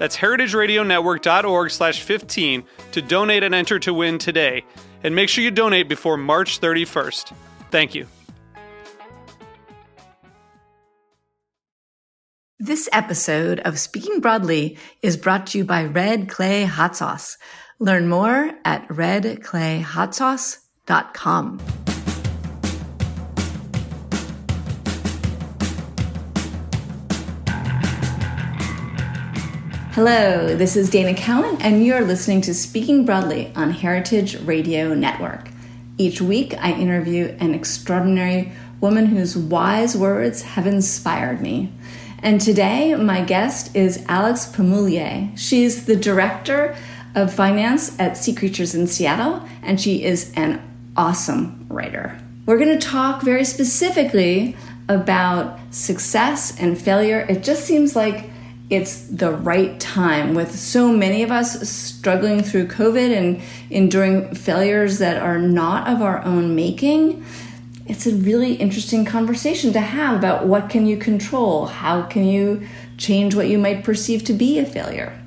That's heritageradionetwork.org slash 15 to donate and enter to win today. And make sure you donate before March 31st. Thank you. This episode of Speaking Broadly is brought to you by Red Clay Hot Sauce. Learn more at redclayhotsauce.com. Hello, this is Dana Cowin, and you're listening to Speaking Broadly on Heritage Radio Network. Each week, I interview an extraordinary woman whose wise words have inspired me. And today, my guest is Alex Pemoulie. She's the director of finance at Sea Creatures in Seattle, and she is an awesome writer. We're going to talk very specifically about success and failure. It just seems like it's the right time with so many of us struggling through COVID and enduring failures that are not of our own making. It's a really interesting conversation to have about what can you control? How can you change what you might perceive to be a failure?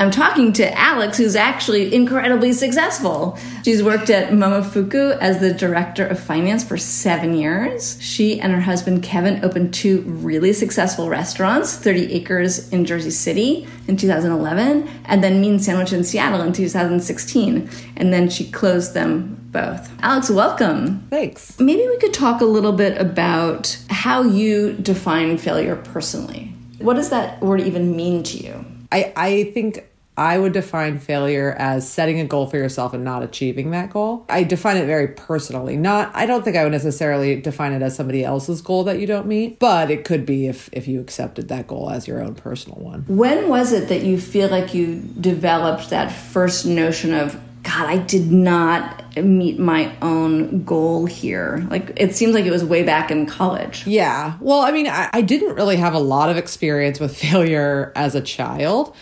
I'm talking to Alex, who's actually incredibly successful. She's worked at Momofuku as the director of finance for seven years. She and her husband Kevin opened two really successful restaurants 30 Acres in Jersey City in 2011, and then Mean Sandwich in Seattle in 2016. And then she closed them both. Alex, welcome. Thanks. Maybe we could talk a little bit about how you define failure personally. What does that word even mean to you? I, I think I would define failure as setting a goal for yourself and not achieving that goal. I define it very personally. Not I don't think I would necessarily define it as somebody else's goal that you don't meet, but it could be if if you accepted that goal as your own personal one. When was it that you feel like you developed that first notion of God, I did not meet my own goal here. Like it seems like it was way back in college. Yeah. Well, I mean, I, I didn't really have a lot of experience with failure as a child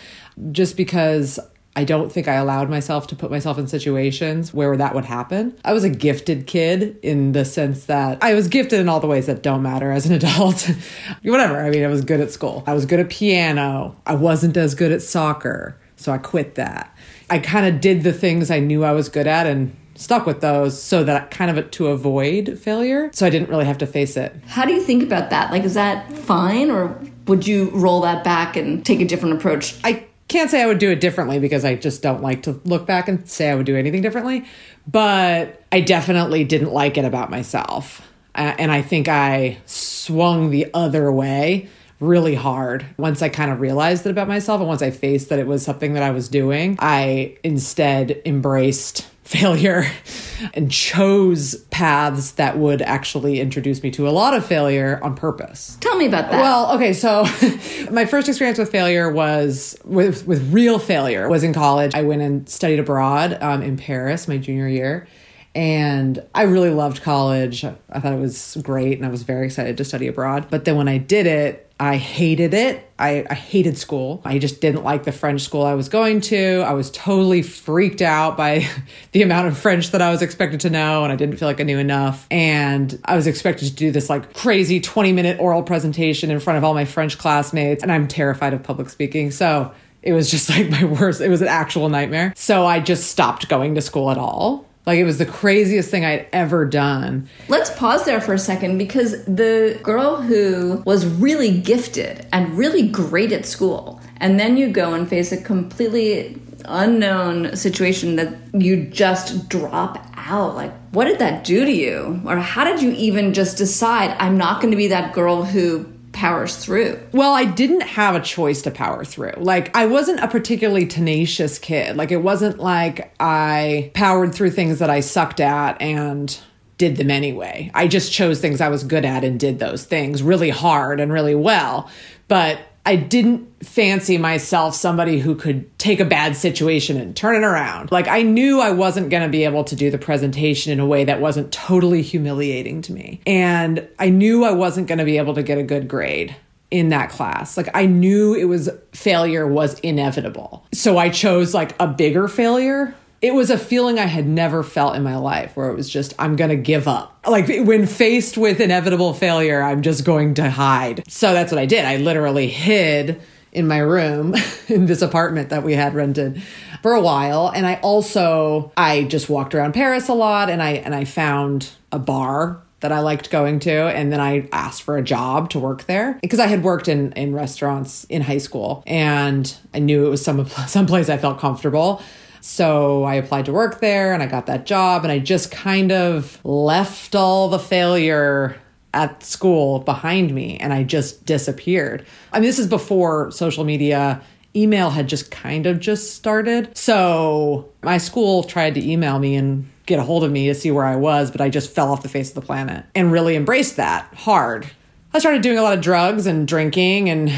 just because I don't think I allowed myself to put myself in situations where that would happen. I was a gifted kid in the sense that I was gifted in all the ways that don't matter as an adult. Whatever. I mean, I was good at school. I was good at piano. I wasn't as good at soccer. So I quit that. I kind of did the things I knew I was good at and stuck with those so that kind of to avoid failure. So I didn't really have to face it. How do you think about that? Like, is that fine or would you roll that back and take a different approach? I can't say I would do it differently because I just don't like to look back and say I would do anything differently. But I definitely didn't like it about myself. Uh, and I think I swung the other way really hard once I kind of realized it about myself and once I faced that it was something that I was doing. I instead embraced failure and chose paths that would actually introduce me to a lot of failure on purpose. Tell me about that. Well, okay, so my first experience with failure was with with real failure was in college. I went and studied abroad um, in Paris my junior year. And I really loved college. I thought it was great and I was very excited to study abroad. But then when I did it, I hated it. I, I, hated school. I just didn't like the French school I was going to. I was totally freaked out by the amount of French that I was expected to know, and I didn't feel like I knew enough. And I was expected to do this like crazy 20 minute oral presentation in front of all my French classmates, and I'm terrified of public speaking. So it was just like my worst, it was an actual nightmare. So I just stopped going to school at all. Like it was the craziest thing I'd ever done. Let's pause there for a second because the girl who was really gifted and really great at school, and then you go and face a completely unknown situation that you just drop out. Like, what did that do to you? Or how did you even just decide, I'm not going to be that girl who powers through? Well, I didn't have a choice to power through. Like, I wasn't a particularly tenacious kid. Like, it wasn't like I powered through things that I sucked at and did them anyway. I just chose things I was good at and did those things really hard and really well. But I didn't fancy myself somebody who could take a bad situation and turn it around. Like I knew I wasn't going to be able to do the presentation in a way that wasn't totally humiliating to me. And I knew I wasn't going to be able to get a good grade in that class. Like I knew it was failure was inevitable. So I chose like a bigger failure it was a feeling I had never felt in my life where it was just, I'm going to give up. Like when faced with inevitable failure, I'm just going to hide. So that's what I did. I literally hid in my room in this apartment that we had rented for a while and I also I just walked around Paris a lot and I and I found a bar that I liked going to and then I asked for a job to work there because I had worked in in restaurants in high school and I knew it was some some place I felt comfortable so I applied to work there and I got that job and I just kind of left all the failure at school behind me and I just disappeared. I mean, this is before social media. Email had just kind of just started. So my school tried to email me and get a hold of me to see where I was, but I just fell off the face of the planet and really embraced that hard. I started doing a lot of drugs and drinking and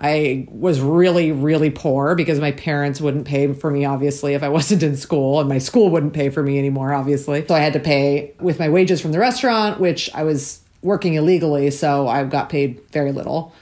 I was really, really poor because my parents wouldn't pay for me, obviously, if I wasn't in school, and my school wouldn't pay for me anymore, obviously. So I had to pay with my wages from the restaurant, which I was working illegally, so I got paid very little.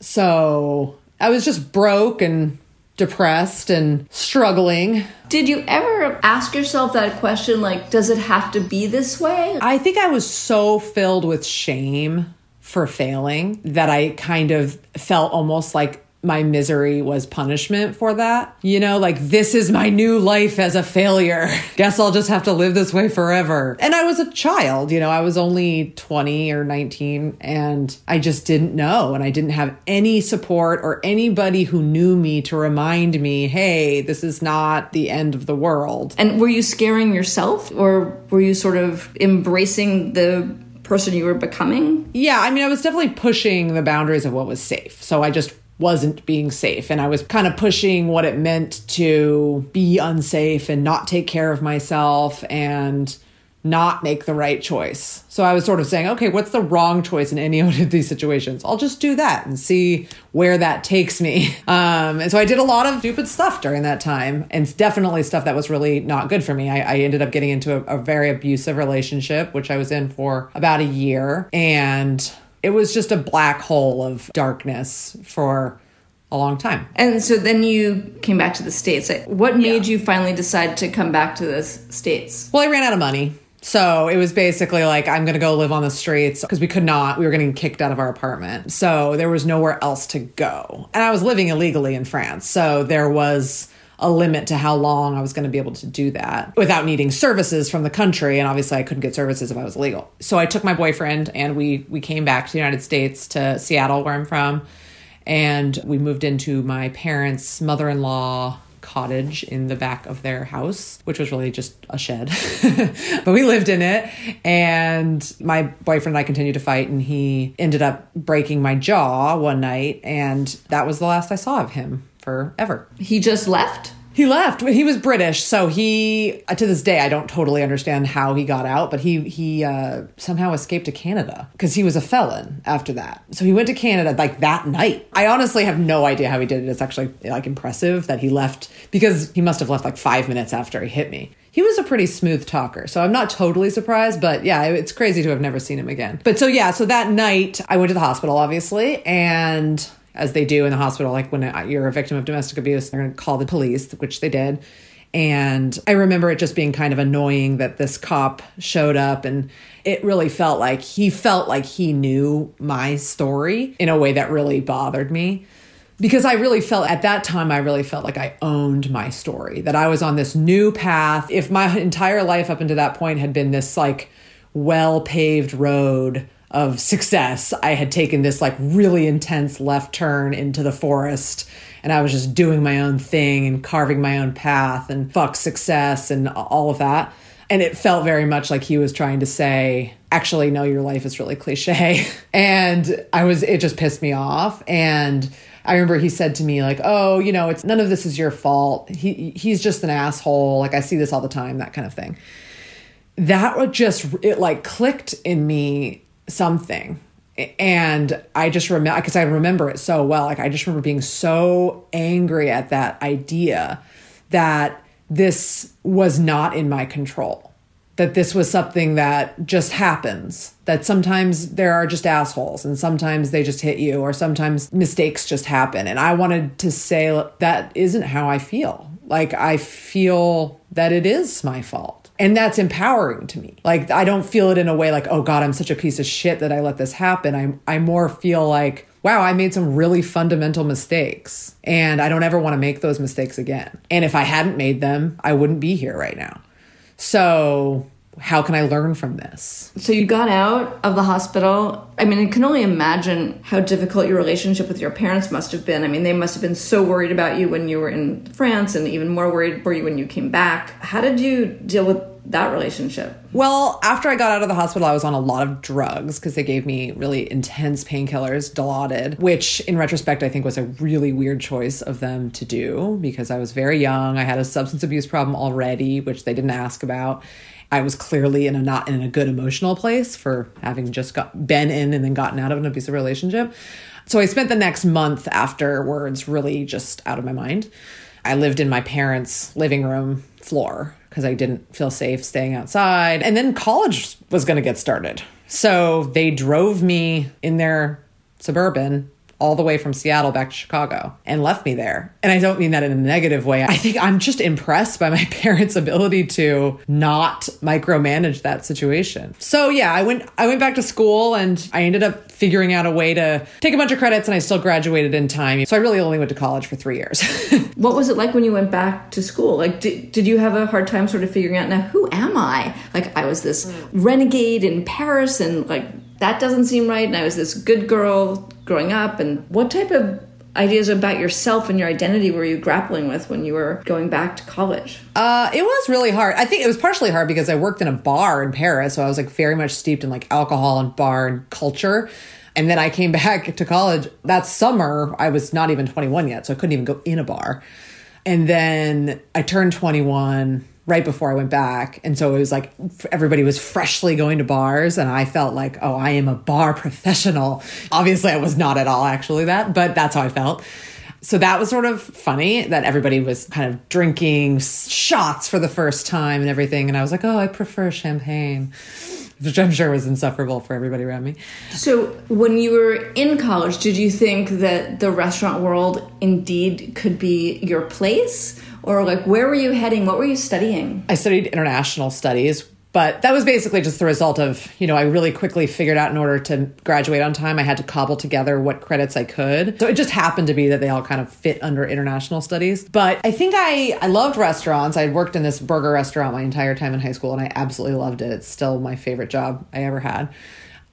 So I was just broke and depressed and struggling. Did you ever ask yourself that question like, does it have to be this way? I think I was so filled with shame for failing that I kind of felt almost like my misery was punishment for that. You know, like this is my new life as a failure. Guess I'll just have to live this way forever. And I was a child, you know, I was only 20 or 19 and I just didn't know. And I didn't have any support or anybody who knew me to remind me, hey, this is not the end of the world. And were you scaring yourself or were you sort of embracing the person you were becoming? Yeah, I mean, I was definitely pushing the boundaries of what was safe. So I just wasn't being safe. And I was kind of pushing what it meant to be unsafe and not take care of myself and not make the right choice. So I was sort of saying, okay, what's the wrong choice in any of these situations? I'll just do that and see where that takes me. Um, and so I did a lot of stupid stuff during that time, and definitely stuff that was really not good for me. I, I ended up getting into a, a very abusive relationship, which I was in for about a year. And it was just a black hole of darkness for a long time. And so then you came back to the States. What made yeah. you finally decide to come back to the States? Well, I ran out of money. So it was basically like, I'm going to go live on the streets because we could not, we were getting kicked out of our apartment. So there was nowhere else to go. And I was living illegally in France. So there was a limit to how long I was going to be able to do that without needing services from the country. And obviously, I couldn't get services if I was illegal. So I took my boyfriend and we we came back to the United States to Seattle, where I'm from, and we moved into my parents' mother in law cottage in the back of their house, which was really just a shed. but we lived in it. And my boyfriend and I continued to fight, and he ended up breaking my jaw one night. And that was the last I saw of him forever. He just left? He left. He was British, so he to this day I don't totally understand how he got out, but he he uh, somehow escaped to Canada because he was a felon after that. So he went to Canada like that night. I honestly have no idea how he did it. It's actually like impressive that he left because he must have left like five minutes after he hit me. He was a pretty smooth talker, so I'm not totally surprised, but yeah, it's crazy to have never seen him again. But so yeah, so that night I went to the hospital, obviously, and as they do in the hospital. Like when you're a victim of domestic abuse, they're going to call the police, which they did. And I remember it just being kind of annoying that this cop showed up and it really felt like he felt like he knew my story in a way that really bothered me. Because I really felt at that time, I really felt like I owned my story, that I was on this new path. If my entire life up until that point had been this like well paved road of success. I had taken this like really intense left turn into the forest and I was just doing my own thing and carving my own path and fuck success and all of that. And it felt very much like he was trying to say, actually, no, your life is really cliche. and I was, it just pissed me off. And I remember he said to me, like, oh, you know, it's none of this is your fault. He, he's just an asshole. Like, I see this all the time, that kind of thing. That would just, it like clicked in me something and I just remember because I remember it so well. Like I just remember being so angry at that idea that this was not in my control. That this was something that just happens. That sometimes there are just assholes and sometimes they just hit you or sometimes mistakes just happen. And I wanted to say that isn't how I feel. Like I feel that it is my fault and that's empowering to me. Like I don't feel it in a way like, oh God, I'm such a piece of shit that I let this happen. I I more feel like, wow, I made some really fundamental mistakes. And I don't ever want to make those mistakes again. And if I hadn't made them, I wouldn't be here right now. So how can I learn from this? So you got out of the hospital. I mean, I can only imagine how difficult your relationship with your parents must have been. I mean, they must have been so worried about you when you were in France and even more worried for you when you came back. How did you deal with that relationship? Well, after I got out of the hospital, I was on a lot of drugs because they gave me really intense painkillers, Dilaudid, which in retrospect I think was a really weird choice of them to do because I was very young. I had a substance abuse problem already, which they didn't ask about. I was clearly in a not in a good emotional place for having just got been in and then gotten out of an abusive relationship. So I spent the next month afterwards really just out of my mind. I lived in my parents' living room floor because I didn't feel safe staying outside. And then college was going to get started. So they drove me in their suburban all the way from Seattle back to Chicago and left me there. And I don't mean that in a negative way. I think I'm just impressed by my parents' ability to not micromanage that situation. So yeah, I went I went back to school and I ended up figuring out a way to take a bunch of credits and I still graduated in time. So I really only went to college for 3 years. what was it like when you went back to school? Like did, did you have a hard time sort of figuring out now who am I? Like I was this mm. renegade in Paris and like that doesn't seem right. And I was this good girl growing up. And what type of ideas about yourself and your identity were you grappling with when you were going back to college? Uh, it was really hard. I think it was partially hard because I worked in a bar in Paris, so I was like very much steeped in like alcohol and bar and culture. And then I came back to college that summer. I was not even 21 yet, so I couldn't even go in a bar. And then I turned 21 right before I went back. And so it was like everybody was freshly going to bars, and I felt like, oh, I am a bar professional. Obviously, I was not at all actually that, but that's how I felt. So that was sort of funny that everybody was kind of drinking shots for the first time and everything. And I was like, oh, I prefer champagne which I'm sure was insufferable for everybody around me. So, when you were in college, did you think that the restaurant world indeed could be your place? Or like where were you heading? What were you studying? I studied international studies, but that was basically just the result of, you know, I really quickly figured out in order to graduate on time, I had to cobble together what credits I could. So it just happened to be that they all kind of fit under international studies. But I think I, I loved restaurants. I worked in this burger restaurant my entire time in high school and I absolutely loved it. It's still my favorite job I ever had.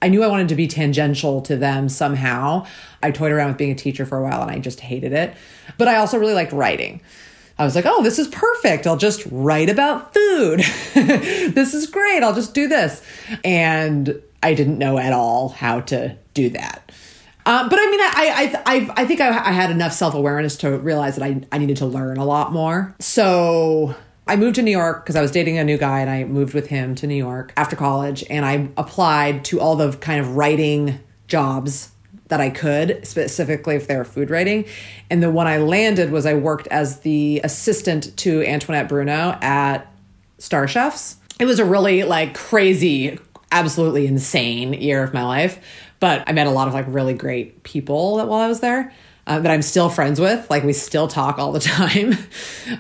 I knew I wanted to be tangential to them somehow. I toyed around with being a teacher for a while and I just hated it. But I also really liked writing. I was like, oh, this is perfect. I'll just write about food. this is great. I'll just do this. And I didn't know at all how to do that. Um, but I mean, I I I, I think I, I had enough self awareness to realize that I I needed to learn a lot more. So I moved to New York because I was dating a new guy, and I moved with him to New York after college, and I applied to all the kind of writing jobs that I could, specifically if they were food writing. And the one I landed was I worked as the assistant to Antoinette Bruno at Star Chefs. It was a really like crazy, absolutely insane year of my life. But I met a lot of like really great people that while I was there. Uh, that I'm still friends with. Like we still talk all the time,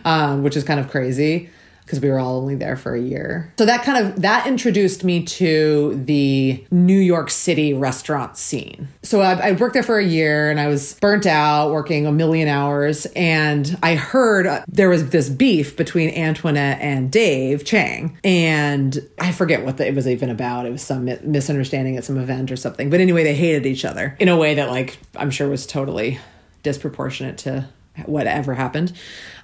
um, which is kind of crazy. Because we were all only there for a year. So that kind of that introduced me to the New York City restaurant scene. So I, I worked there for a year and I was burnt out working a million hours. And I heard uh, there was this beef between Antoinette and Dave Chang. And I forget what the, it was even about. It was some misunderstanding at some event or something. But anyway, they hated each other in a way that, like, I'm sure was totally disproportionate to whatever happened.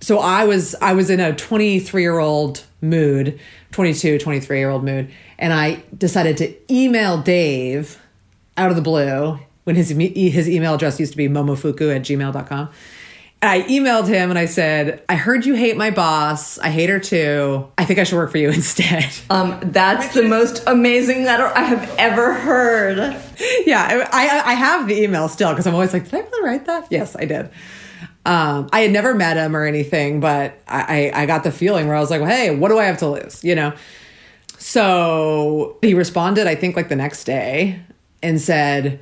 So I was I was in a 23 year old mood, 22, 23 year old mood, and I decided to email Dave out of the blue when his his email address used to be momofuku at gmail.com. I emailed him and I said, I heard you hate my boss. I hate her too. I think I should work for you instead. Um, that's the most amazing letter I have ever heard. yeah, I, I have the email still because I'm always like, did I really write that? Yes, I did. Um, I had never met him or anything, but I, I, got the feeling where I was like, well, hey, what do I have to lose? You know? So he responded, I think, like the next day and said,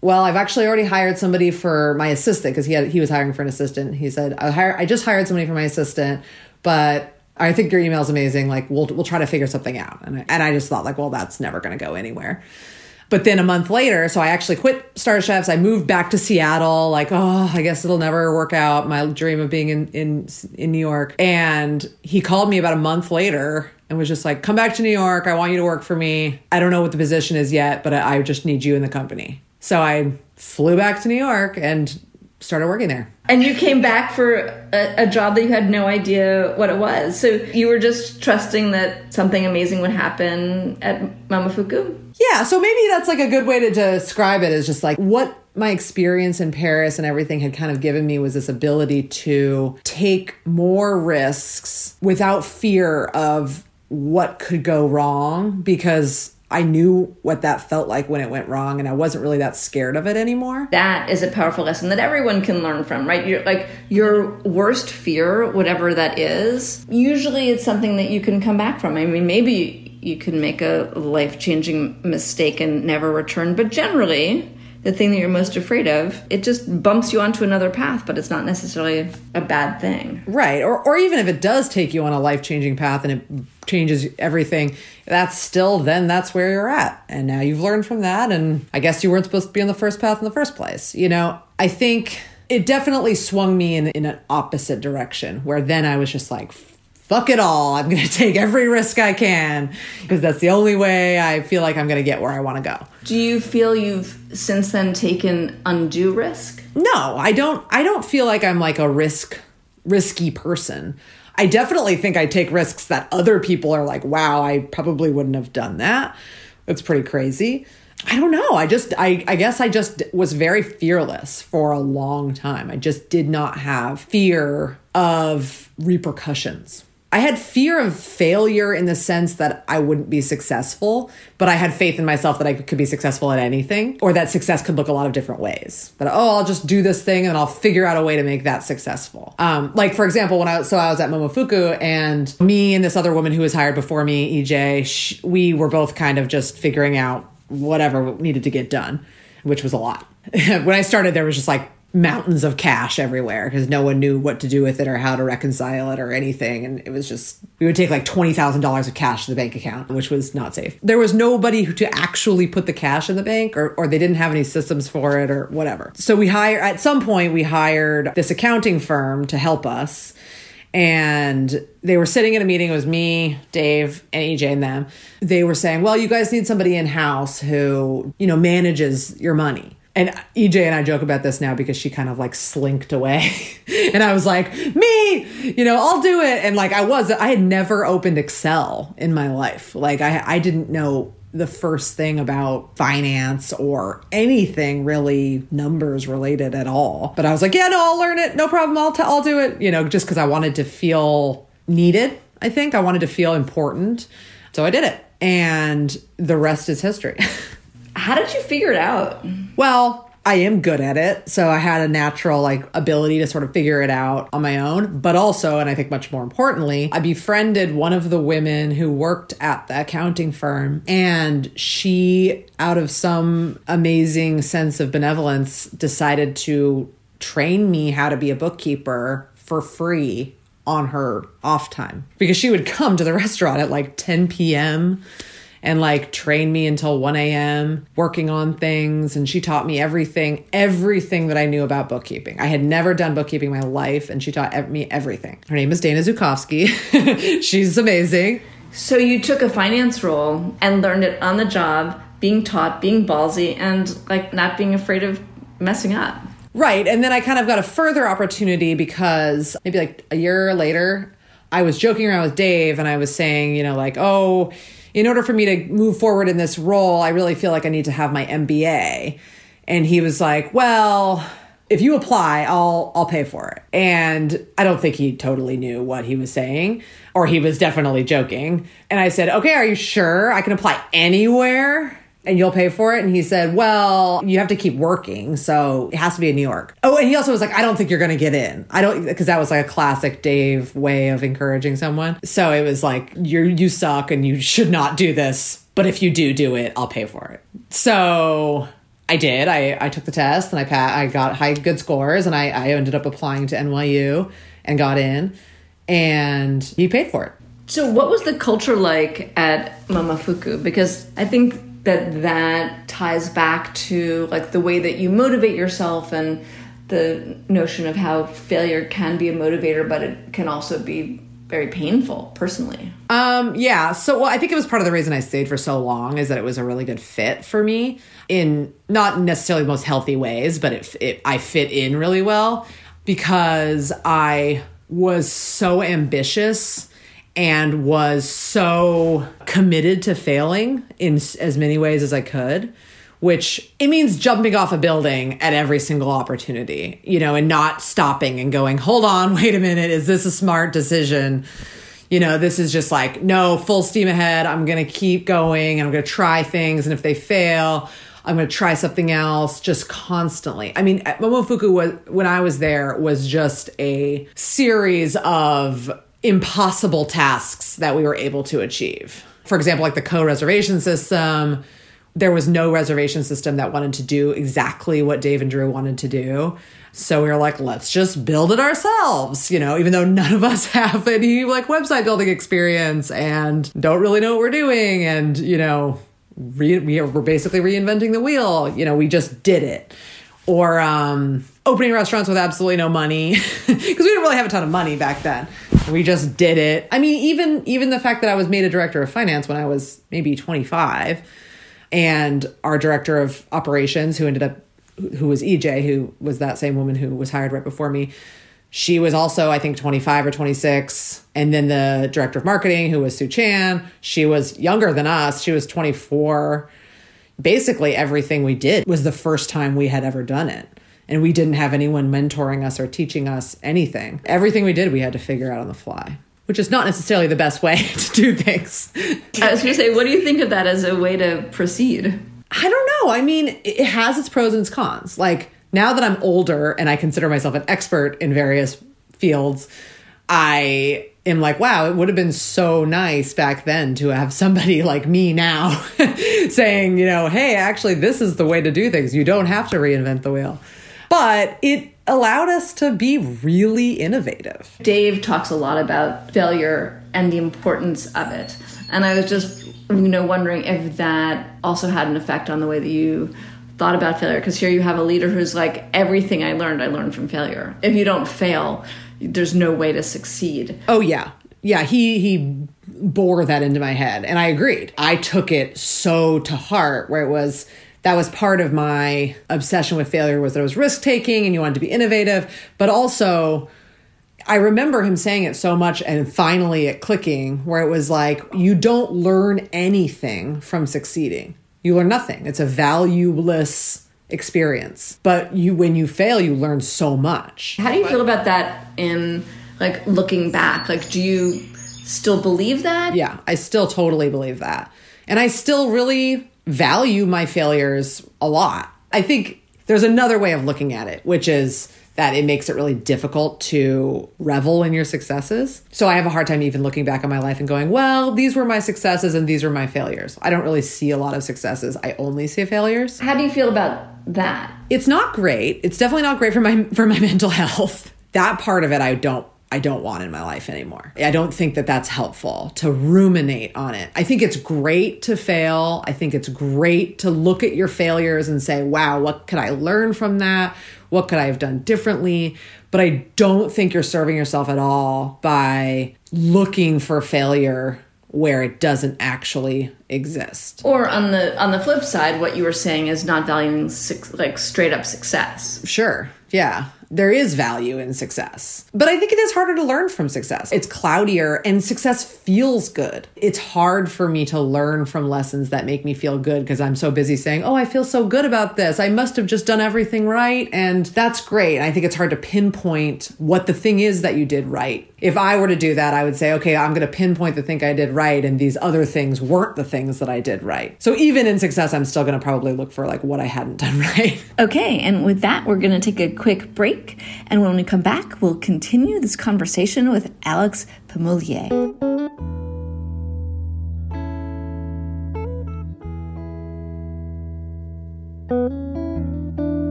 well, I've actually already hired somebody for my assistant because he had he was hiring for an assistant. He said, I, hire, I just hired somebody for my assistant, but I think your email's amazing. Like we'll we'll try to figure something out. And I, and I just thought like, well, that's never going to go anywhere. But then a month later, so I actually quit Star Chefs. I moved back to Seattle. Like, oh, I guess it'll never work out. My dream of being in in in New York. And he called me about a month later and was just like, "Come back to New York. I want you to work for me. I don't know what the position is yet, but I just need you in the company." So I flew back to New York and started working there. And you came back for a, a, job that you had no idea what it was. So you were just trusting that something amazing would happen at Momofuku? Yeah, so maybe that's like a good way to describe it is just like what my experience in Paris and everything had kind of given me was this ability to take more risks without fear of what could go wrong because I knew what that felt like when it went wrong and I wasn't really that scared of it anymore. That is a powerful lesson that everyone can learn from, right? You're like your worst fear, whatever that is, usually it's something that you can come back from. I mean, maybe you can make a life-changing mistake and never return, but generally, the thing that you're most afraid of, it just bumps you onto another path, but it's not necessarily a bad thing. Right. Or, or even if it does take you on a life changing path and it changes everything, that's still then that's where you're at. And now you've learned from that. And I guess you weren't supposed to be on the first path in the first place. You know, I think it definitely swung me in, in an opposite direction where then I was just like, fuck it all. I'm going to take every risk I can because that's the only way I feel like I'm going to get where I want to go. Do you feel you've since then taken undue risk? No, I don't I don't feel like I'm like a risk risky person. I definitely think I take risks that other people are like, "Wow, I probably wouldn't have done that." It's pretty crazy. I don't know. I just I I guess I just was very fearless for a long time. I just did not have fear of repercussions. I had fear of failure in the sense that I wouldn't be successful, but I had faith in myself that I could be successful at anything or that success could look a lot of different ways. That, oh, I'll just do this thing and I'll figure out a way to make that successful. Um, like, for example, when I, so I was at Momofuku and me and this other woman who was hired before me, EJ, we were both kind of just figuring out whatever needed to get done, which was a lot. when I started, there was just like mountains of cash everywhere because no one knew what to do with it or how to reconcile it or anything. And it was just, we would take like $20,000 of cash to the bank account, which was not safe. There was nobody to actually put the cash in the bank or, or they didn't have any systems for it or whatever. So we hired, at some point, we hired this accounting firm to help us. And they were sitting in a meeting. It was me, Dave, and EJ and them. They were saying, well, you guys need somebody in house who, you know, manages your money and EJ and I joke about this now because she kind of like slinked away. and I was like, me, you know, I'll do it. And like I was, I had never opened Excel in my life. Like I, I didn't know the first thing about finance or anything really numbers related at all. But I was like, yeah, no, I'll learn it. No problem. I'll, t- I'll do it, you know, just because I wanted to feel needed. I think I wanted to feel important. So I did it. And the rest is history. How did you figure it out? Well, I am good at it. So I had a natural like ability to sort of figure it out on my own. But also, and I think much more importantly, I befriended one of the women who worked at the accounting firm. And she, out of some amazing sense of benevolence, decided to train me how to be a bookkeeper for free on her off time because she would come to the restaurant at like 10 p.m. and like train me until 1 a.m. working on things. And she taught me everything, everything that I knew about bookkeeping. I had never done bookkeeping in my life, and she taught me everything. Her name is Dana Zukovsky. She's amazing. So you took a finance role and learned it on the job, being taught, being ballsy, and like not being afraid of messing up. Right. And then I kind of got a further opportunity because maybe like a year later, I was joking around with Dave and I was saying, you know, like, oh, in order for me to move forward in this role, I really feel like I need to have my MBA. And he was like, well, if you apply, I'll I'll pay for it. And I don't think he totally knew what he was saying or he was definitely joking. And I said, "Okay, are you sure I can apply anywhere?" And you'll pay for it? And he said, Well, you have to keep working. So it has to be in New York. Oh, and he also was like, I don't think you're going to get in. I don't, because that was like a classic Dave way of encouraging someone. So it was like, you you suck and you should not do this. But if you do do it, I'll pay for it. So I did. I, I took the test and I pat, I got high good scores and I, I ended up applying to NYU and got in and he paid for it. So what was the culture like at Momofuku? Because I think that that ties back to like the way that you motivate yourself and the notion of how failure can be a motivator but it can also be very painful personally. Um yeah. So well i think it was part of the reason i stayed for so long is that it was a really good fit for me in not necessarily the most healthy ways but it, it i fit in really well because i was so ambitious and was so committed to failing in as many ways as I could, which it means jumping off a building at every single opportunity, you know, and not stopping and going, hold on, wait a minute, is this a smart decision? You know, this is just like, no, full steam ahead. I'm going to keep going and I'm going to try things. And if they fail, I'm going to try something else just constantly. I mean, uh, Momofuku was, when I was there, was just a series of impossible tasks that we were able to achieve. For example, like the Ko reservation system, there was no reservation system that wanted to do exactly what Dave and Drew wanted to do. So we were like, let's just build it ourselves, you know, even though none of us have any like website building experience and don't really know what we're doing. And, you know, re- we are, we're basically reinventing the wheel. You know, we just did it. Or um, opening restaurants with absolutely no money because we didn't really have a ton of money back then. We just did it. I mean, even even the fact that I was made a director of finance when I was maybe 25 and our director of operations who ended up who was EJ who was that same woman who was hired right before me. She was also, I think, 25 or 26. And then the director of marketing, who was Sue Chan, she was younger than us. She was 24. Basically, everything we did was the first time we had ever done it and we didn't have anyone mentoring us or teaching us anything. Everything we did, we had to figure out on the fly. Which is not necessarily the best way to do things. I was going to say, what do you think of that as a way to proceed? I don't know. I mean, it has its pros and its cons. Like now that I'm older and I consider myself an expert in various fields, I am like, wow, it would have been so nice back then to have somebody like me now saying, you know, hey, actually, this is the way to do things. You don't have to reinvent the wheel but it allowed us to be really innovative. Dave talks a lot about failure and the importance of it. And I was just, you know, wondering if that also had an effect on the way that you thought about failure. Because here you have a leader who's like, everything I learned, I learned from failure. If you don't fail, there's no way to succeed. Oh, yeah. Yeah, he he bore that into my head and I agreed. I took it so to heart where it was that was part of my obsession with failure was that it was risk taking and you wanted to be innovative but also I remember him saying it so much and finally it clicking where it was like you don't learn anything from succeeding. You learn nothing. It's a valueless experience. But you when you fail you learn so much. How do you feel about that in like looking back? Like do you still believe that? Yeah, I still totally believe that. And I still really value my failures a lot. I think there's another way of looking at it, which is that it makes it really difficult to revel in your successes. So I have a hard time even looking back on my life and going, well, these were my successes and these were my failures. I don't really see a lot of successes. I only see failures. How do you feel about that? It's not great. It's definitely not great for my for my mental health. That part of it I don't I don't want in my life anymore. I don't think that that's helpful to ruminate on it. I think it's great to fail. I think it's great to look at your failures and say, wow, what could I learn from that? What could I have done differently? But I don't think you're serving yourself at all by looking for failure where it doesn't actually exist. Or on the on the flip side, what you were saying is not valuing like straight up success. Sure. Yeah there is value in success. But I think it is harder to learn from success. It's cloudier and success feels good. It's hard for me to learn from lessons that make me feel good because I'm so busy saying, oh, I feel so good about this. I must have just done everything right. And that's great. I think it's hard to pinpoint what the thing is that you did right. If I were to do that, I would say, okay, I'm going to pinpoint the thing I did right. And these other things weren't the things that I did right. So even in success, I'm still going to probably look for like what I hadn't done right. Okay. And with that, we're going to take a quick break. And when we come back, we'll continue this conversation with Alex Pemoulie.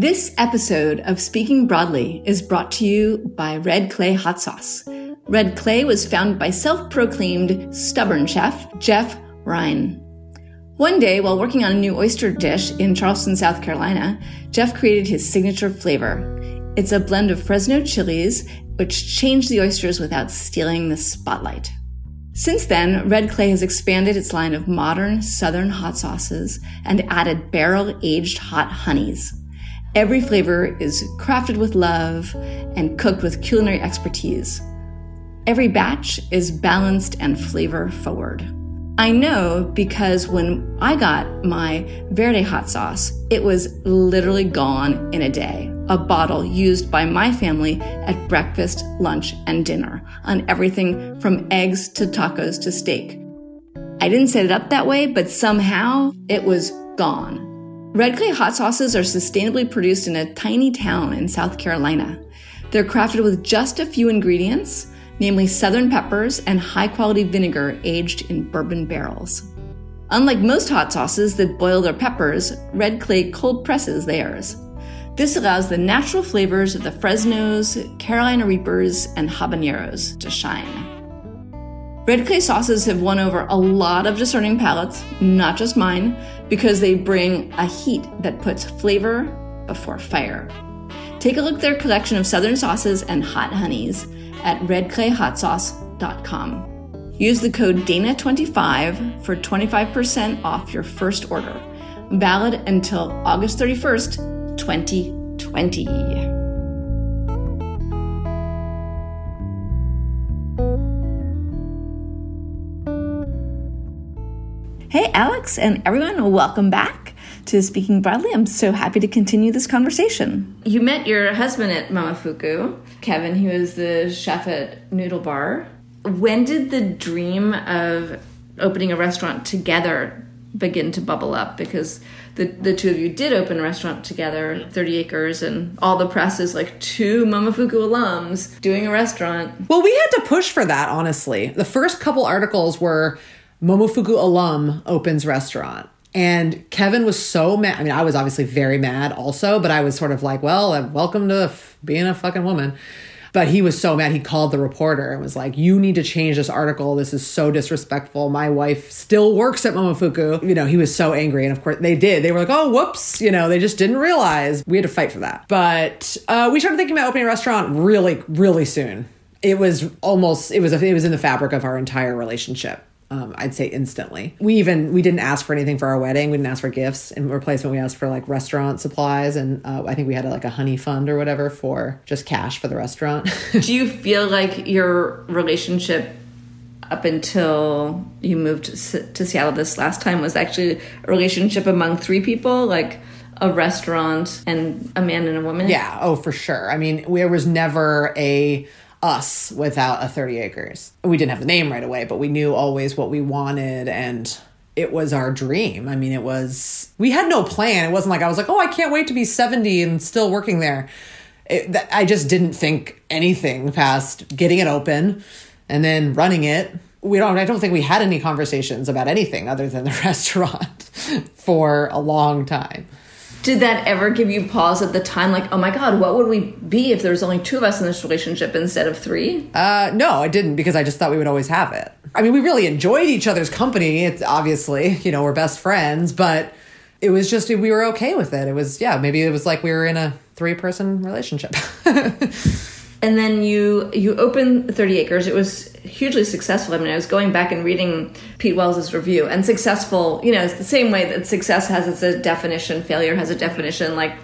This episode of Speaking Broadly is brought to you by Red Clay Hot Sauce. Red Clay was founded by self proclaimed stubborn chef Jeff Ryan. One day, while working on a new oyster dish in Charleston, South Carolina, Jeff created his signature flavor. It's a blend of Fresno chilies, which changed the oysters without stealing the spotlight. Since then, Red Clay has expanded its line of modern southern hot sauces and added barrel aged hot honeys. Every flavor is crafted with love and cooked with culinary expertise. Every batch is balanced and flavor forward. I know because when I got my Verde hot sauce, it was literally gone in a day. A bottle used by my family at breakfast, lunch, and dinner on everything from eggs to tacos to steak. I didn't set it up that way, but somehow it was gone. Red Clay hot sauces are sustainably produced in a tiny town in South Carolina. They're crafted with just a few ingredients namely southern peppers and high quality vinegar aged in bourbon barrels. Unlike most hot sauces that boil their peppers, Red Clay cold presses theirs. This allows the natural flavors of the Fresnos, Carolina Reapers, and habaneros to shine. Red Clay sauces have won over a lot of discerning palates, not just mine, because they bring a heat that puts flavor before fire. Take a look at their collection of southern sauces and hot honeys at redclayhotsauce.com. Use the code DANA25 for 25% off your first order. Valid until August 31st, 2020. Alex, and everyone, welcome back to Speaking Broadly. I'm so happy to continue this conversation. You met your husband at Momofuku, Kevin, he was the chef at Noodle Bar. When did the dream of opening a restaurant together begin to bubble up? Because the, the two of you did open a restaurant together, 30 Acres, and all the press is like two Momofuku alums doing a restaurant. Well, we had to push for that, honestly. The first couple articles were Momofuku alum opens restaurant. And Kevin was so mad. I mean, I was obviously very mad also, but I was sort of like, well, uh, welcome to f- being a fucking woman. But he was so mad. He called the reporter and was like, You need to change this article. This is so disrespectful. My wife still works at Momofuku. You know, he was so angry. And of course, they did. They were like, Oh, whoops. You know, they just didn't realize. We had to fight for that. But uh, we started thinking about opening a restaurant really, really soon. It was almost, it was, a, it was in the fabric of our entire relationship um, I'd say instantly. We even we didn't ask for anything for our wedding. We didn't ask for gifts. In replacement, we asked for like restaurant supplies, and uh, I think we had like a honey fund or whatever for just cash for the restaurant. Do you feel like your relationship up until you moved to Seattle this last time was actually a relationship among three people, like? a restaurant and a man and a woman? Yeah, oh, for sure. I mean, there was never a us without a 30 acres. We didn't have the name right away, but we knew always what we wanted and it was our dream. I mean, it was, we had no plan. It wasn't like I was like, oh, I can't wait to be 70 and still working there. It, I just didn't think anything past getting it open and then running it. We don't, I don't think we had any conversations about anything other than the restaurant for a long time. Did that ever give you pause at the time? Like, oh my God, what would we be if there was only two of us in this relationship instead of three? Uh, no, I didn't because I just thought we would always have it. I mean, we really enjoyed each other's company. It's obviously, you know, we're best friends, but it was just, we were okay with it. It was, yeah, maybe it was like we were in a three person relationship. and then you you opened 30 acres. It was hugely successful. I mean i was going back and reading pete wells's review. And successful you know it's the same way that success has its definition. Failure has a definition. Like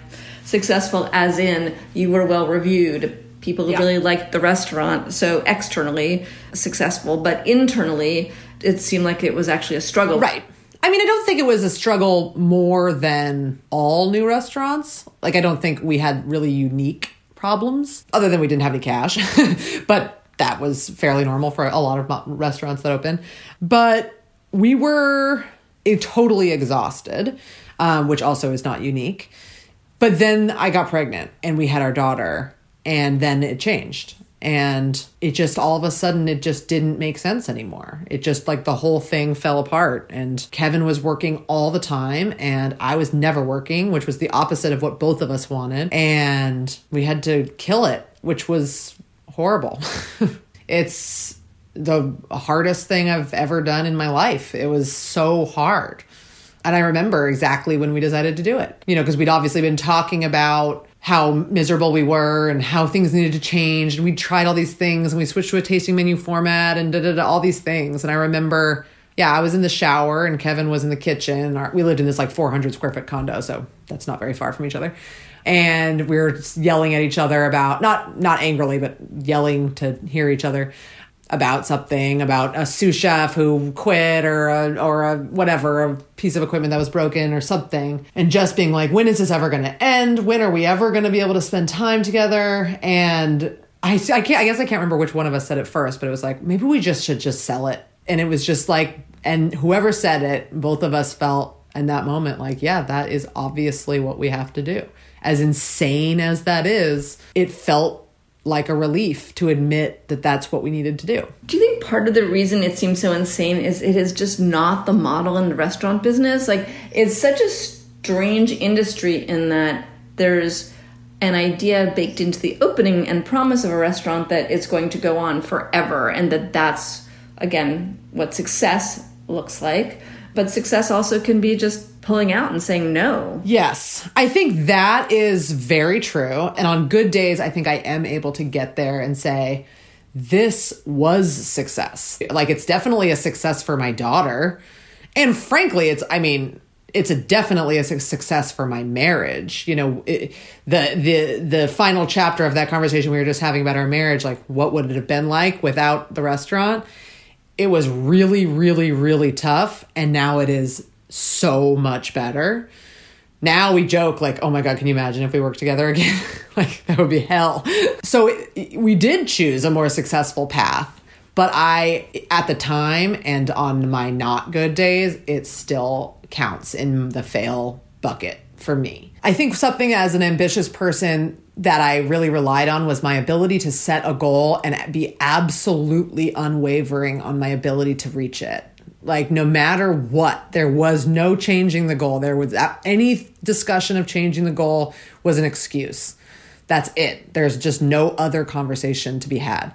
successful as in you were well reviewed. People yeah. really liked the restaurant. So externally successful. But internally it seemed like it was actually a struggle. Right. I mean, I don't think it was a struggle more than all new restaurants. Like, I don't think we had really unique problems, other than we didn't have any cash. but that was fairly normal for a lot of restaurants that open. But we were totally exhausted, um, which also is not unique. But then I got pregnant and we had our daughter, and then it changed and it just all of a sudden it just didn't make sense anymore. It just like the whole thing fell apart. And kevin was working all the time and i was never working which was the opposite of what both of us wanted. And we had to kill it which was horrible. It's the hardest thing i've ever done in my life. It was so hard. And I remember exactly when we decided to do it. You know, because we'd obviously been talking about how miserable we were and how things needed to change. And we tried all these things and we switched to a tasting menu format and da da da, all these things. And I remember, yeah, I was in the shower and Kevin was in the kitchen. We lived in this like 400 square foot condo, so that's not very far from each other. And we were yelling at each other about not not angrily, but yelling to hear each other about something about a sous chef who quit or a, or a whatever a piece of equipment that was broken or something and just being like when is this ever going to end? When are we ever going to be able to spend time together? And I, I can't I guess I can't remember which one of us said it first but it was like maybe we just should just sell it. And it was just like and whoever said it both of us felt in that moment like yeah that is obviously what we have to do. As insane as that is it felt like a relief to admit that that's what we needed to do. Do you think part of the reason it seems so insane is it is just not the model in the restaurant business? Like, it's such a strange industry in that there's an idea baked into the opening and promise of a restaurant that it's going to go on forever and that that's, again, what success looks like. But success also can be just pulling out and saying no. Yes, I think that is very true. And on good days, I think I am able to get there and say, this was success. Like, it's definitely a success for my daughter. And frankly, it's, I mean, it's a definitely a success for my marriage. You know, it, the the the final chapter of that conversation we were just having about our marriage, like what would it have been like without the restaurant? It was really, really, really tough, and now it is so much better. Now we joke like, "Oh my god, can you imagine if we worked together again? like that would be hell." So it, we did choose a more successful path, but I at the time and on my not good days, it still counts in the fail bucket for me. I think something as an ambitious person that I really relied on was my ability to set a goal and be absolutely unwavering on my ability to reach it. Like, no matter what, there was no changing the goal. There was any discussion of changing the goal was an excuse. That's it. There's just no other conversation to be had.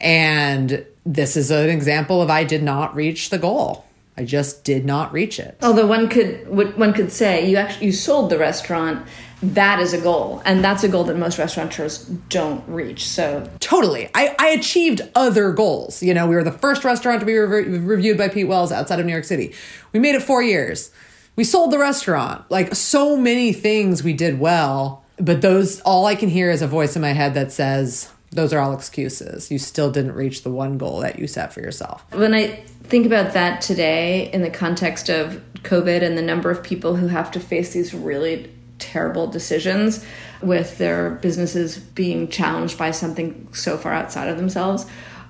And this is an example of I did not reach the goal. I just did not reach it. Although one could one could say you actually you sold the restaurant that is a goal. And that's a goal that most restaurateurs don't reach so. Totally. I, I achieved other goals. You know we were the first restaurant to be re- reviewed by pete wells outside of new york city. We made it four years. We sold the restaurant. Like so many things we did well but those all i can hear is a voice in my head that says those are all excuses. You still didn't reach the one goal that you set for yourself. When i think about that today in the context of covid and the number of people who have to face these really terrible decisions with their businesses being challenged by something so far outside of themselves.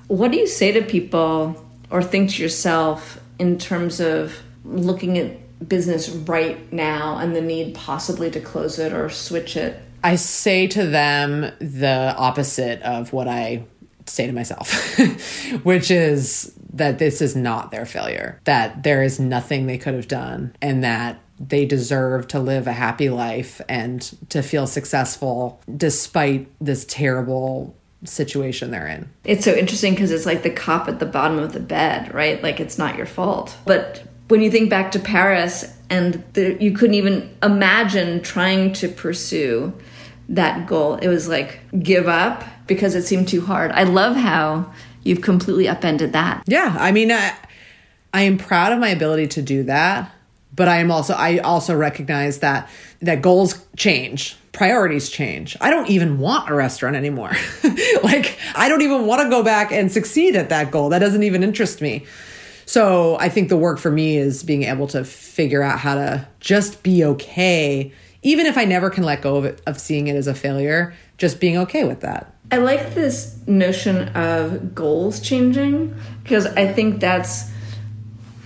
What do you say to people or think to yourself in terms of looking at business right now and the need possibly to close it or switch it? I say to them the opposite of what I say to myself, which is that this is not their failure, that there is nothing they could have done, and that they deserve to live a happy life and to feel successful despite this terrible situation they're in. It's so interesting because it's like the cop at the bottom of the bed, right? Like it's not your fault. But when you think back to Paris and the, you couldn't even imagine trying to pursue that goal, it was like give up because it seemed too hard. I love how you've completely upended that. Yeah, I mean, I, I am proud of my ability to do that, but I am also I also recognize that that goals change, priorities change. I don't even want a restaurant anymore. like I don't even want to go back and succeed at that goal. That doesn't even interest me. So I think the work for me is being able to figure out how to just be okay, even if I never can let go of it, of seeing it as a failure, just being okay with that. I like this notion of goals changing because I think that's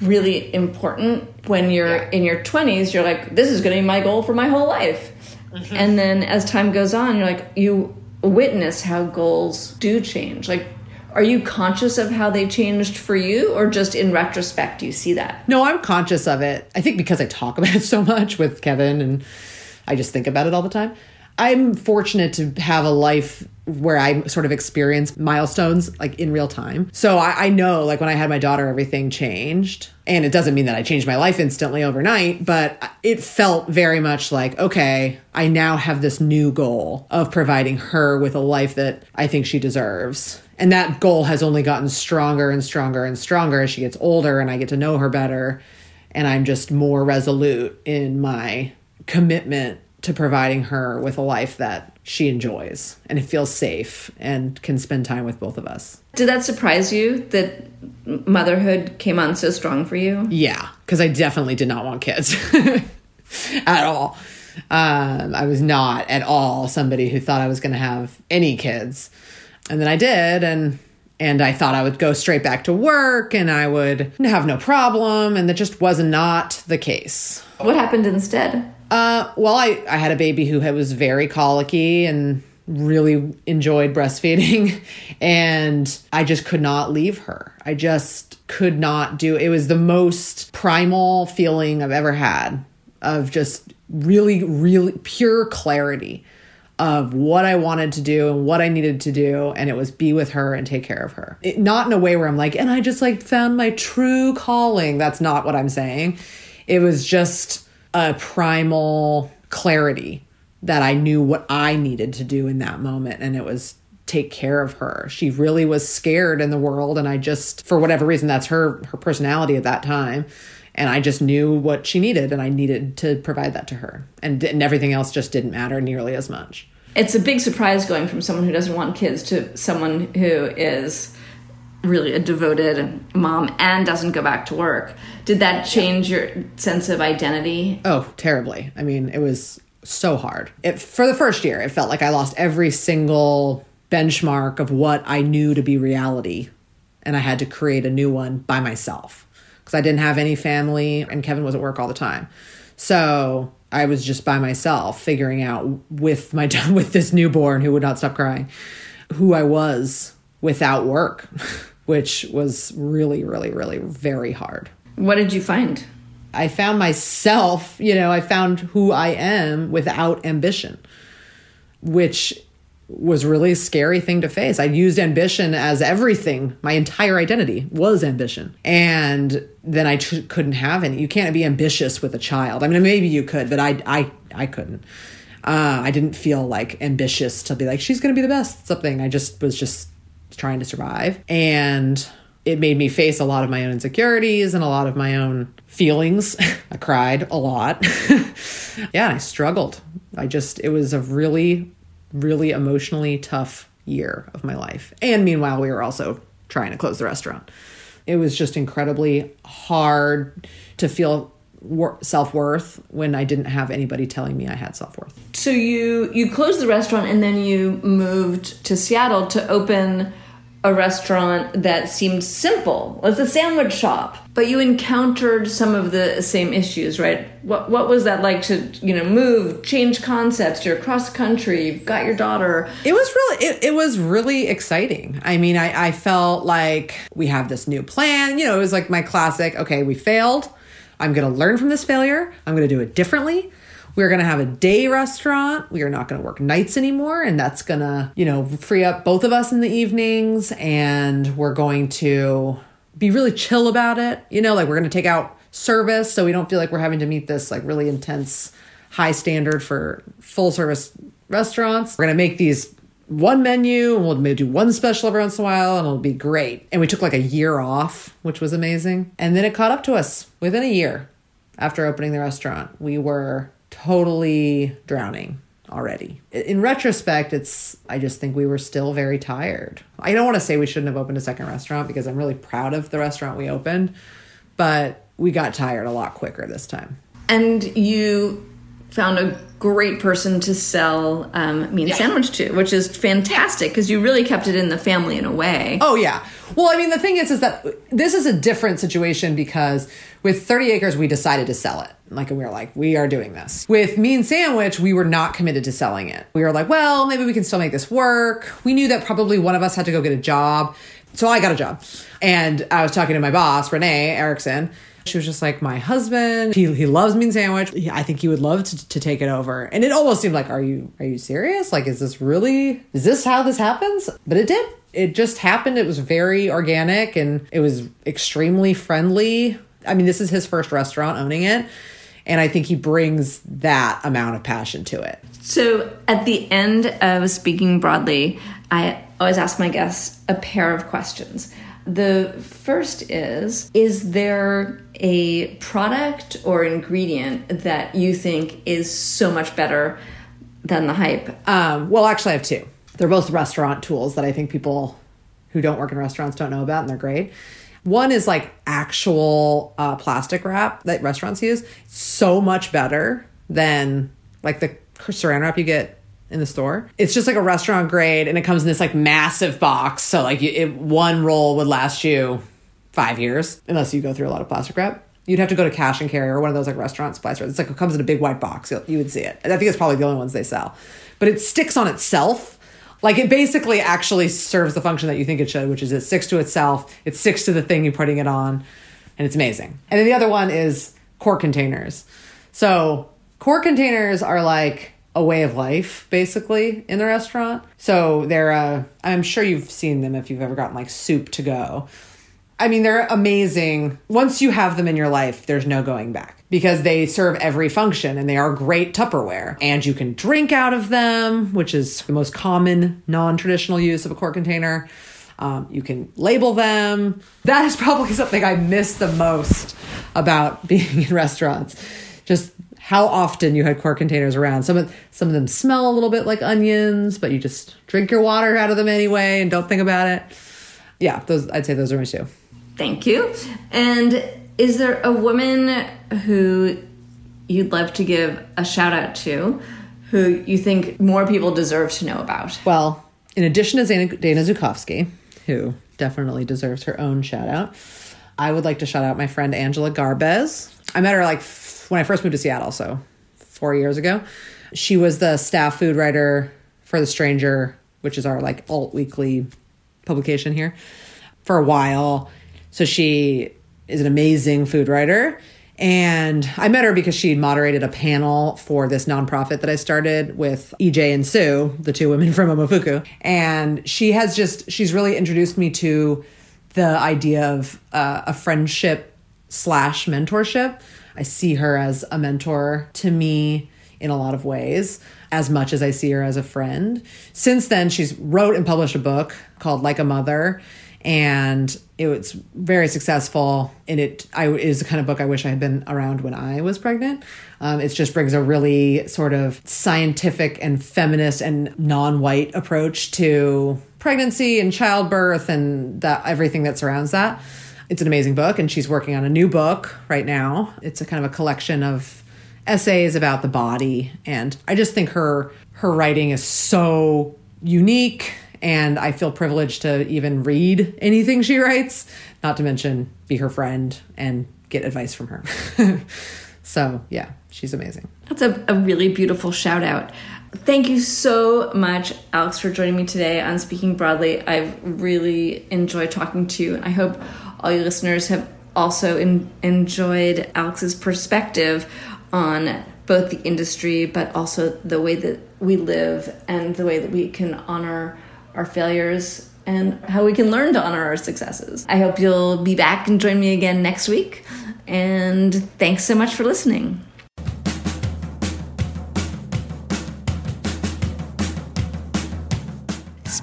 really important when you're yeah. in your 20s. You're like, this is going to be my goal for my whole life. Mm-hmm. And then as time goes on, you're like, you witness how goals do change. Like, are you conscious of how they changed for you or just in retrospect you see that no i'm conscious of it i think because i talk about it so much with kevin and i just think about it all the time i'm fortunate to have a life where I sort of experience milestones like in real time. So I, I, know like when I had my daughter, everything changed. And it doesn't mean that I changed my life instantly overnight, but it felt very much like, okay, I now have this new goal of providing her with a life that I think she deserves. And that goal has only gotten stronger and stronger and stronger as she gets older and I get to know her better. And I'm just more resolute in my commitment to providing her with a life that she enjoys and it feels safe and can spend time with both of us. Did that surprise you that motherhood came on so strong for you? Yeah, because I definitely did not want kids at all. Um, I was not at all somebody who thought I was going to have any kids, and then I did, and and I thought I would go straight back to work and I would have no problem, and that just was not the case. What happened instead? Uh, well, I, I had a baby who was very colicky and really enjoyed breastfeeding and I just could not leave her. I just could not do it was the most primal feeling I've ever had of just really really pure clarity of what I wanted to do and what I needed to do and it was be with her and take care of her. It, not in a way where I'm like and I just like found my true calling. That's not what I'm saying. It was just a primal clarity that I knew what I needed to do in that moment. And it was take care of her. She really was scared in the world. And I just, for whatever reason, that's her, her personality at that time. And I just knew what she needed and I needed to provide that to her. And, and everything else just didn't matter nearly as much. It's a big surprise going from someone who doesn't want kids to someone who is really a devoted mom and doesn't go back to work. Did that change your sense of identity? Oh, terribly. I mean, it was so hard. It, for the first year, it felt like I lost every single benchmark of what I knew to be reality. And I had to create a new one by myself because I didn't have any family and Kevin was at work all the time. So I was just by myself figuring out with my with this newborn who would not stop crying who I was without work. which was really, really, really very hard. What did you find? I found myself, you know, I found who I am without ambition, which was really a scary thing to face. I used ambition as everything. My entire identity was ambition. And then I t- couldn't have any. You can't be ambitious with a child. I mean, maybe you could, but I, I, I couldn't. Uh, I didn't feel like ambitious to be like, she's going to be the best, something. I just was just trying to survive. And it made me face a lot of my own insecurities and a lot of my own feelings. I cried a lot. yeah, I struggled. I just, it was a really, really emotionally tough year of my life. And meanwhile, we were also trying to close the restaurant. It was just incredibly hard to feel self worth when I didn't have anybody telling me I had self worth. So you you closed the restaurant and then you moved to Seattle to open a restaurant that seemed simple. Was a sandwich shop, but you encountered some of the same issues, right? What what was that like to you know move, change concepts? You're across the country. You've got your daughter. It was really it, it was really exciting. I mean, I I felt like we have this new plan. You know, it was like my classic. Okay, we failed I'm to learn from this failure. I'm to do it differently. We're going to have a day restaurant. We are not going to work nights anymore. And that's going to, you know, free up both of us in the evenings. And we're going to be really chill about it. You know, like we're going to take out service so we don't feel like we're having to meet this like really intense high standard for full service restaurants. We're going to make these one menu and we'll maybe do one special every once in a while and it'll be great. And we took like a year off, which was amazing. And then it caught up to us within a year after opening the restaurant. We were totally drowning already. In retrospect, it's I just think we were still very tired. I don't want to say we shouldn't have opened a second restaurant because I'm really proud of the restaurant we opened, but we got tired a lot quicker this time. And you found a great person to sell um, mean yeah. sandwich to, which is fantastic because you really kept it in the family in a way. Oh yeah. Well, I mean, the thing is, is that this is a different situation because with 30 acres, we decided to sell it. Like, we were like, we are doing this. With Mean Sandwich, we were not committed to selling it. We were like, well, maybe we can still make this work. We knew that probably one of us had to go get a job. So I got a job. And I was talking to my boss, Renee Erickson, she was just like, my husband, he, he loves Mean Sandwich. I think he would love to, to take it over. And it almost seemed like, are you, are you serious? Like, is this really, is this how this happens? But it did. It just happened. It was very organic and it was extremely friendly. I mean, this is his first restaurant owning it. And I think he brings that amount of passion to it. So at the end of speaking broadly, I always ask my guests a pair of questions. The first is Is there a product or ingredient that you think is so much better than the hype? Um, well, actually, I have two. They're both restaurant tools that I think people who don't work in restaurants don't know about, and they're great. One is like actual uh, plastic wrap that restaurants use. So much better than like the saran wrap you get in the store. It's just like a restaurant grade and it comes in this like massive box. So like it, one roll would last you five years unless you go through a lot of plastic wrap. You'd have to go to cash and carry or one of those like restaurant stores. It's like it comes in a big white box. You would see it. I think it's probably the only ones they sell. But it sticks on itself. Like it basically actually serves the function that you think it should, which is it sticks to itself. It sticks to the thing you're putting it on, and it's amazing. And then the other one is quart containers. So quart containers are like a way of life basically in the restaurant. So they're uh, I'm sure you've seen them if you've ever gotten like soup to go. I mean, they're amazing. Once you have them in your life, there's no going back because they serve every function and they are great Tupperware. And you can drink out of them, which is the most common non traditional use of a quart container. Um, you can label them. That is probably something I miss the most about being in restaurants. Just how often you had quart containers around. Some of some of them smell a little bit like onions, but you just drink your water out of them anyway and don't think about it. Yeah, those I'd say those are my two. Thank you. And is there a woman who you'd love to give a shout out to who you think more people deserve to know about? Well, in addition to Dana, Dana Zukovsky, who definitely deserves her own shout out, I would like to shout out my friend Angela Garbes. I met her like when I first moved to Seattle, so four years ago. She was the staff food writer for The Stranger, which is our like alt weekly publication here, for a while. So she is an amazing food writer. And I met her because she moderated a panel for this nonprofit that I started with EJ and Sue, the two women from Momofuku. And she has just, she's really introduced me to the idea of uh, a friendship slash mentorship I see her as a mentor to me in a lot of ways as much as I see her as a friend. Since then she's wrote and published a book called Like a Mother and it was very successful and it I is the kind of book I wish I had been around when I was pregnant. Um, it just brings a really sort of scientific and feminist and non-white approach to pregnancy and childbirth and that everything that surrounds that. It's an amazing book, and she's working on a new book right now. It's a kind of a collection of essays about the body, and I just think her her writing is so unique and I feel privileged to even read anything she writes, not to mention be her friend and get advice from her. so, yeah, she's amazing. That's a, a really beautiful shout out. Thank you so much, Alex, for joining me today on Speaking Broadly. I've really enjoyed talking to you, and I hope all you listeners have also in, enjoyed Alex's perspective on both the industry, but also the way that we live and the way that we can honor our failures and how we can learn to honor our successes. I hope you'll be back and join me again next week. And thanks so much for listening.